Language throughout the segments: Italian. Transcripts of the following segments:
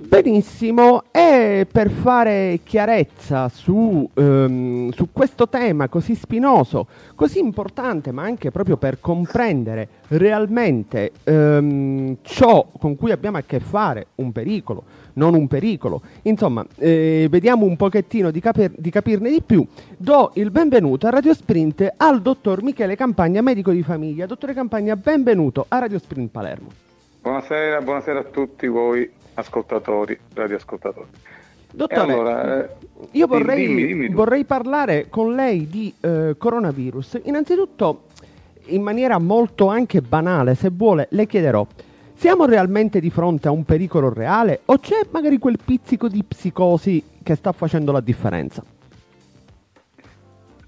Benissimo, e per fare chiarezza su, ehm, su, questo tema così spinoso, così importante, ma anche proprio per comprendere realmente ehm, ciò con cui abbiamo a che fare, un pericolo, non un pericolo, insomma, eh, vediamo un pochettino di, capir- di capirne di più, do il benvenuto a Radio Sprint al dottor Michele Campagna, medico di famiglia. Dottore Campagna, benvenuto a Radio Sprint Palermo. Buonasera, buonasera a tutti voi ascoltatori, radioascoltatori. Dottore, allora, eh, io vorrei, dimmi, dimmi vorrei, parlare con lei di eh, coronavirus. Innanzitutto, in maniera molto anche banale, se vuole, le chiederò, siamo realmente di fronte a un pericolo reale o c'è magari quel pizzico di psicosi che sta facendo la differenza?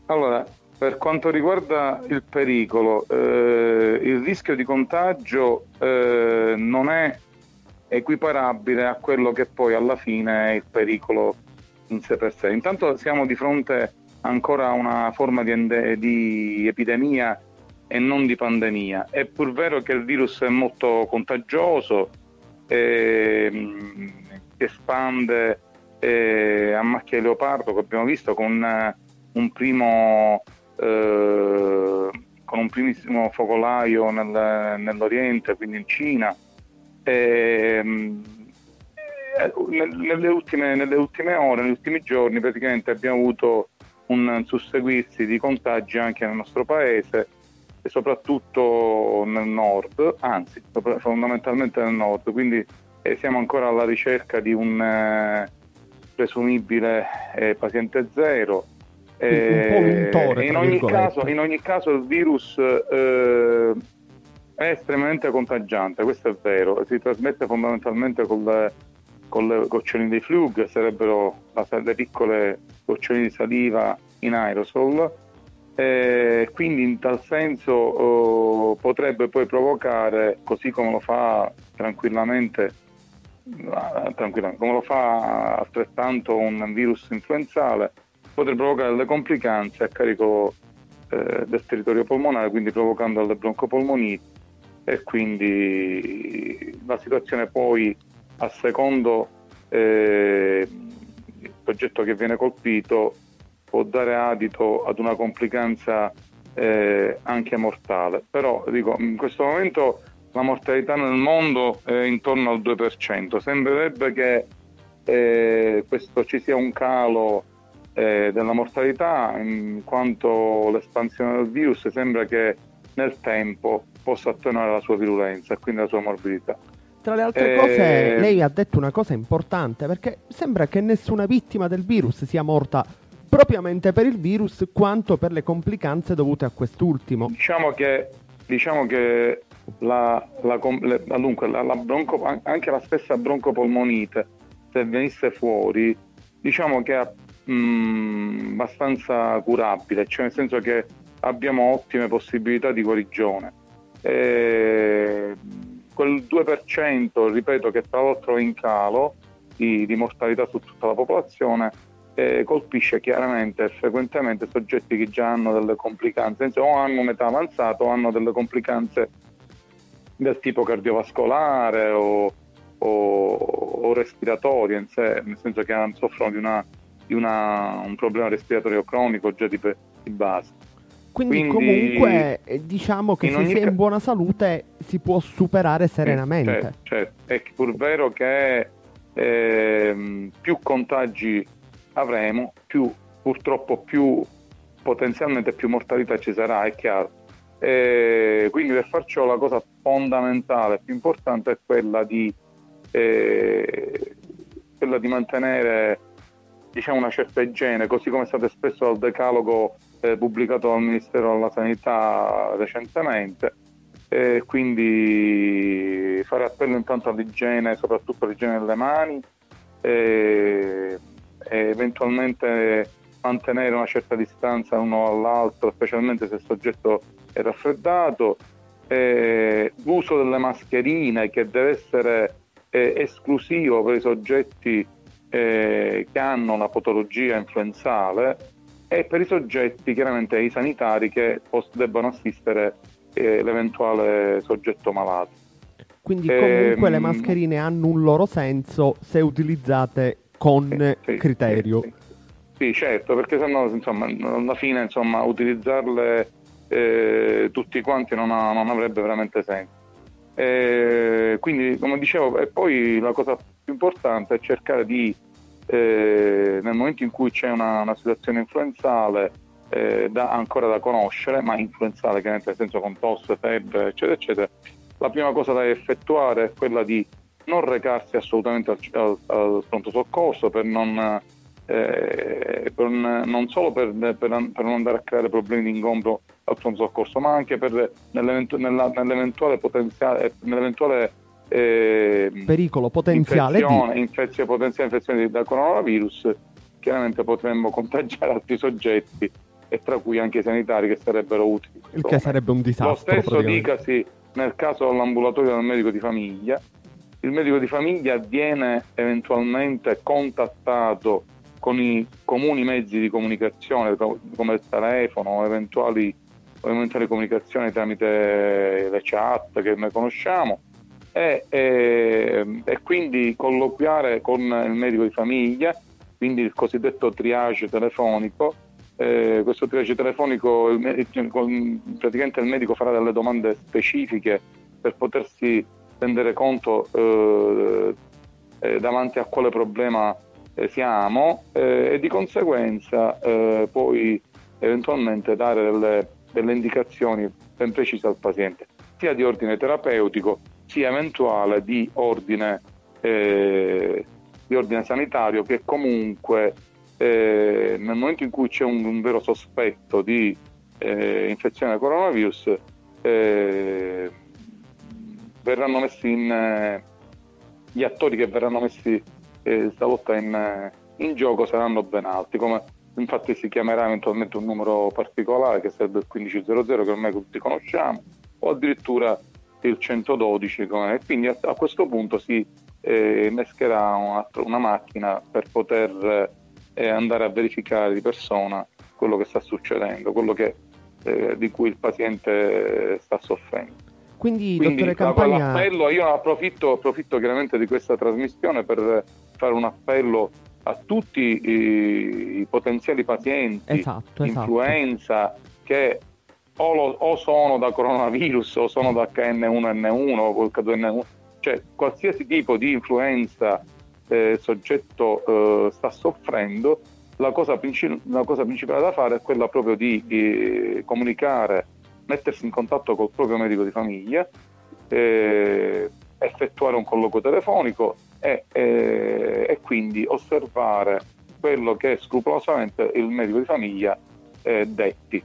Allora, per quanto riguarda il pericolo, eh, il rischio di contagio eh, non è equiparabile a quello che poi alla fine è il pericolo in sé per sé. Intanto siamo di fronte ancora a una forma di, ende- di epidemia e non di pandemia. È pur vero che il virus è molto contagioso, eh, si espande eh, a macchia di leopardo, che abbiamo visto con eh, un primo eh, con un primissimo focolaio nel, nell'Oriente, quindi in Cina, Ehm, eh, nelle, ultime, nelle ultime ore, negli ultimi giorni, praticamente abbiamo avuto un susseguirsi di contagi anche nel nostro paese e soprattutto nel nord, anzi fondamentalmente nel nord, quindi eh, siamo ancora alla ricerca di un eh, presumibile eh, paziente zero. Eh, in, ogni caso, in, ogni caso, il virus eh, è estremamente contagiante, questo è vero, si trasmette fondamentalmente con le, con le goccioline di flu, che sarebbero le piccole goccioline di saliva in aerosol, e quindi in tal senso oh, potrebbe poi provocare, così come lo fa tranquillamente, tranquillamente come lo fa altrettanto un virus influenzale, potrebbe provocare delle complicanze a carico eh, del territorio polmonare, quindi provocando le broncopolmoniti e quindi la situazione poi a secondo eh, il soggetto che viene colpito può dare adito ad una complicanza eh, anche mortale. Però dico, in questo momento la mortalità nel mondo è intorno al 2%. Sembrerebbe che eh, questo, ci sia un calo eh, della mortalità in quanto l'espansione del virus sembra che nel tempo possa attenuare la sua virulenza e quindi la sua morbidità. Tra le altre eh... cose, lei ha detto una cosa importante perché sembra che nessuna vittima del virus sia morta propriamente per il virus quanto per le complicanze dovute a quest'ultimo. Diciamo che, diciamo che la, la, dunque, la, la bronco, anche la stessa broncopolmonite, se venisse fuori, diciamo che è mh, mm, abbastanza curabile, cioè nel senso che abbiamo ottime possibilità di guarigione. Eh, quel 2%, ripeto, che tra l'altro è in calo di, di mortalità su tutta la popolazione, eh, colpisce chiaramente e frequentemente soggetti che già hanno delle complicanze, o hanno un'età avanzata o hanno delle complicanze del tipo cardiovascolare o, o, o respiratorie nel senso che soffrono di, una, di una, un problema respiratorio cronico già di, di base. Quindi, Quindi comunque eh, diciamo che se si è in buona salute si può superare serenamente. Certo, certo. È pur vero che eh, più contagi avremo, più purtroppo più potenzialmente più mortalità ci sarà, è chiaro. Eh, quindi per far ciò la cosa fondamentale, più importante è quella di, eh, quella di mantenere diciamo, una certa igiene, così come è stato espresso dal decalogo eh, pubblicato dal Ministero della Sanità recentemente. E quindi fare appello intanto all'igiene, soprattutto all'igiene delle mani, e eventualmente mantenere una certa distanza uno all'altro, specialmente se il soggetto è raffreddato, eh, l'uso delle mascherine che deve essere eh, esclusivo per i soggetti eh, che hanno una patologia influenzale e per i soggetti, chiaramente i sanitari che poss- debbano assistere eh, l'eventuale soggetto malato. Quindi comunque ehm, le mascherine hanno un loro senso se utilizzate con sì, sì, criterio. Sì, sì, certo, perché sennò insomma, alla fine insomma, utilizzarle eh, tutti quanti non, ha, non, avrebbe veramente senso. Eh, quindi, come dicevo, e poi la cosa più importante è cercare di, eh, nel momento in cui c'è una, una situazione influenzale, eh, da, ancora da conoscere, ma influenzale chiaramente nel senso con tosse, febbre, eccetera, eccetera, la prima cosa da effettuare è quella di non recarsi assolutamente al, al, al pronto soccorso per non, eh, per non solo per, per, per, non andare a creare problemi di ingombro al pronto soccorso, ma anche per, nell'eventu- nella, nell'eventuale potenziale, nell'eventuale eh, pericolo potenziale infezione, di... infezione, potenziale infezione da coronavirus, chiaramente potremmo contagiare altri soggetti e tra cui anche i sanitari che sarebbero utili. Il che sarebbe un disastro. Lo stesso dicasi nel caso dell'ambulatorio del medico di famiglia, il medico di famiglia viene eventualmente contattato con i comuni mezzi di comunicazione come il telefono o eventuali, o eventuali comunicazioni tramite le chat che noi conosciamo e, e, e, quindi colloquiare con il medico di famiglia, quindi il cosiddetto triage telefonico. Eh, questo triage telefonico, il, praticamente il medico farà delle domande specifiche per potersi rendere conto eh, eh, davanti a quale problema eh, siamo eh, e di conseguenza eh, poi eventualmente dare delle, delle indicazioni ben precise al paziente, sia di ordine terapeutico sia eventuale di ordine, di ordine sanitario che comunque eh, nel momento in cui c'è un, un vero sospetto di eh, infezione da coronavirus, eh, verranno messi in eh, gli attori che verranno messi eh, stavolta in, eh, in, gioco saranno ben alti, come infatti si chiamerà eventualmente un numero particolare che sarebbe il 1500 che ormai tutti conosciamo, o addirittura il 112, come, quindi a, a, questo punto si eh, innescherà una, una macchina per poter e andare a verificare di persona quello che sta succedendo, quello che, eh, di cui il paziente sta soffrendo. Quindi, Quindi dottore Campagna... l'appello, io approfitto, approfitto chiaramente di questa trasmissione per fare un appello a tutti i, i potenziali pazienti esatto, esatto. influenza che o, lo, o, sono da coronavirus o sono da HN1N1 o H2N1, cioè qualsiasi tipo di influenza eh, il soggetto eh, sta soffrendo, la cosa, princip- la cosa, principale da fare è quella proprio di, di comunicare, mettersi in contatto col proprio medico di famiglia, eh, effettuare un colloquio telefonico e, eh, e, quindi osservare quello che scrupolosamente il medico di famiglia eh, detti.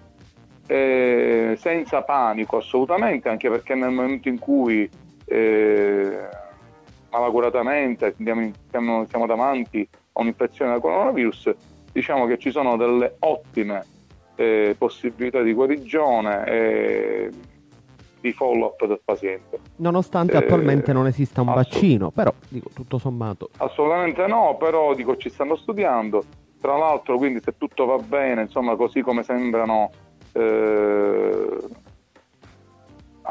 Eh, senza panico assolutamente, anche perché nel momento in cui eh, malacuratamente andiamo, siamo, siamo davanti a un'infezione da coronavirus, diciamo che ci sono delle ottime eh, possibilità di guarigione e di follow-up del paziente. Nonostante eh, attualmente non esista un assolut- vaccino, però dico tutto sommato. Assolutamente no, però dico ci stanno studiando. Tra l'altro, quindi se tutto va bene, insomma, così come sembrano eh,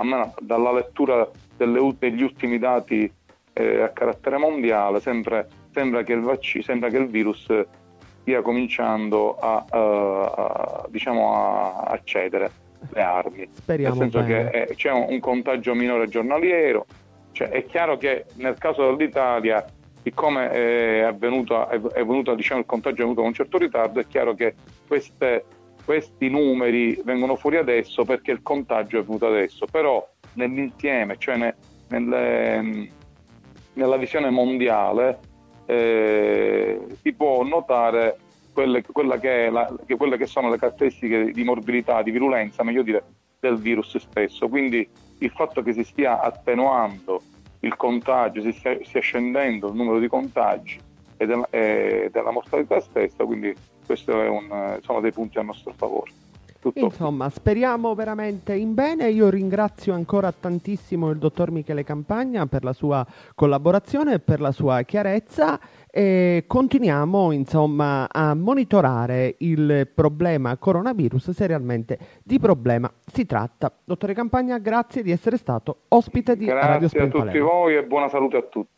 me dalla lettura delle, degli ultimi dati eh, a carattere mondiale, sempre, sembra, che vaccino, sembra, che il virus stia cominciando a, a, a, diciamo a, cedere le armi. Speriamo nel senso bene. che è, c'è un, un, contagio minore giornaliero. Cioè, è chiaro che nel caso dell'Italia, siccome è avvenuto, è, è venuto, diciamo, il contagio è venuto con un certo ritardo, è chiaro che queste, questi numeri vengono fuori adesso perché il contagio è venuto adesso, però nell'insieme, cioè ne, nelle, nella visione mondiale eh, si può notare quelle, che la, che quelle, che sono le caratteristiche di morbilità, di virulenza, meglio dire, del virus stesso. Quindi il fatto che si stia attenuando il contagio, si stia, stia scendendo il numero di contagi e della, e della mortalità stessa, quindi questi sono dei punti a nostro favore. Tutto Insomma, speriamo veramente in bene. Io ringrazio ancora tantissimo il dottor Michele Campagna per la sua collaborazione e per la sua chiarezza e continuiamo insomma a monitorare il problema coronavirus se realmente di problema si tratta. Dottore Campagna, grazie di essere stato ospite di grazie Radio Grazie a tutti Palermo. voi e buona salute a tutti.